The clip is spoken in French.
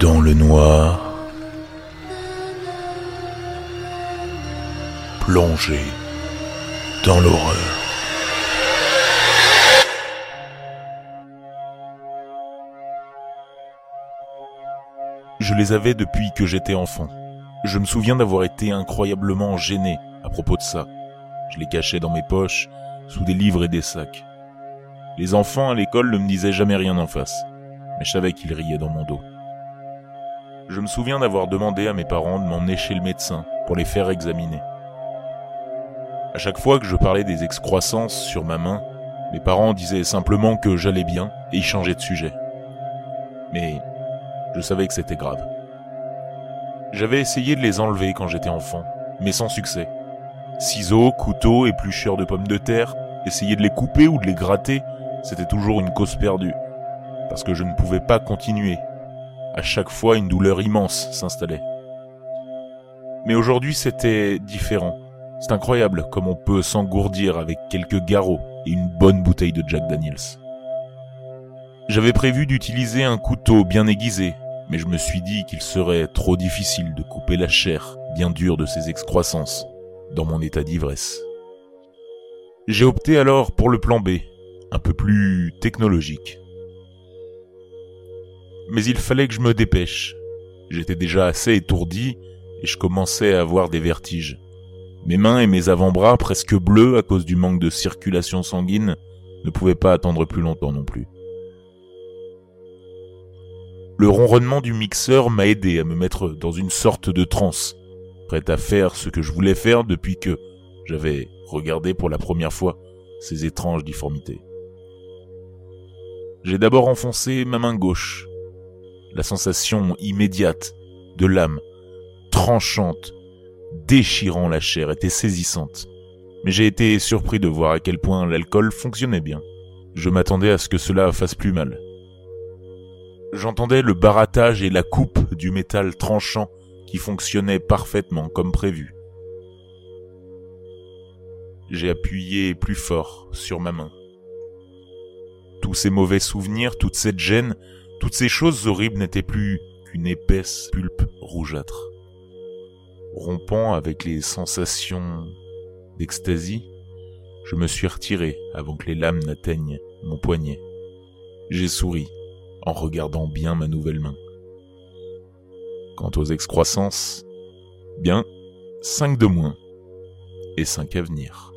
Dans le noir, plongé dans l'horreur. Je les avais depuis que j'étais enfant. Je me souviens d'avoir été incroyablement gêné à propos de ça. Je les cachais dans mes poches, sous des livres et des sacs. Les enfants à l'école ne me disaient jamais rien en face, mais je savais qu'ils riaient dans mon dos. Je me souviens d'avoir demandé à mes parents de m'emmener chez le médecin pour les faire examiner. À chaque fois que je parlais des excroissances sur ma main, mes parents disaient simplement que j'allais bien et ils changeaient de sujet. Mais je savais que c'était grave. J'avais essayé de les enlever quand j'étais enfant, mais sans succès. Ciseaux, couteaux, éplucheurs de pommes de terre, essayer de les couper ou de les gratter, c'était toujours une cause perdue. Parce que je ne pouvais pas continuer. À chaque fois, une douleur immense s'installait. Mais aujourd'hui, c'était différent. C'est incroyable comme on peut s'engourdir avec quelques garrots et une bonne bouteille de Jack Daniels. J'avais prévu d'utiliser un couteau bien aiguisé, mais je me suis dit qu'il serait trop difficile de couper la chair bien dure de ces excroissances dans mon état d'ivresse. J'ai opté alors pour le plan B, un peu plus technologique. Mais il fallait que je me dépêche. J'étais déjà assez étourdi et je commençais à avoir des vertiges. Mes mains et mes avant-bras, presque bleus à cause du manque de circulation sanguine, ne pouvaient pas attendre plus longtemps non plus. Le ronronnement du mixeur m'a aidé à me mettre dans une sorte de transe, prêt à faire ce que je voulais faire depuis que j'avais regardé pour la première fois ces étranges difformités. J'ai d'abord enfoncé ma main gauche. La sensation immédiate de lame, tranchante, déchirant la chair était saisissante. Mais j'ai été surpris de voir à quel point l'alcool fonctionnait bien. Je m'attendais à ce que cela fasse plus mal. J'entendais le barattage et la coupe du métal tranchant qui fonctionnait parfaitement comme prévu. J'ai appuyé plus fort sur ma main. Tous ces mauvais souvenirs, toute cette gêne, toutes ces choses horribles n'étaient plus qu'une épaisse pulpe rougeâtre. Rompant avec les sensations d'extasie, je me suis retiré avant que les lames n'atteignent mon poignet. J'ai souri en regardant bien ma nouvelle main. Quant aux excroissances, bien, cinq de moins et cinq à venir.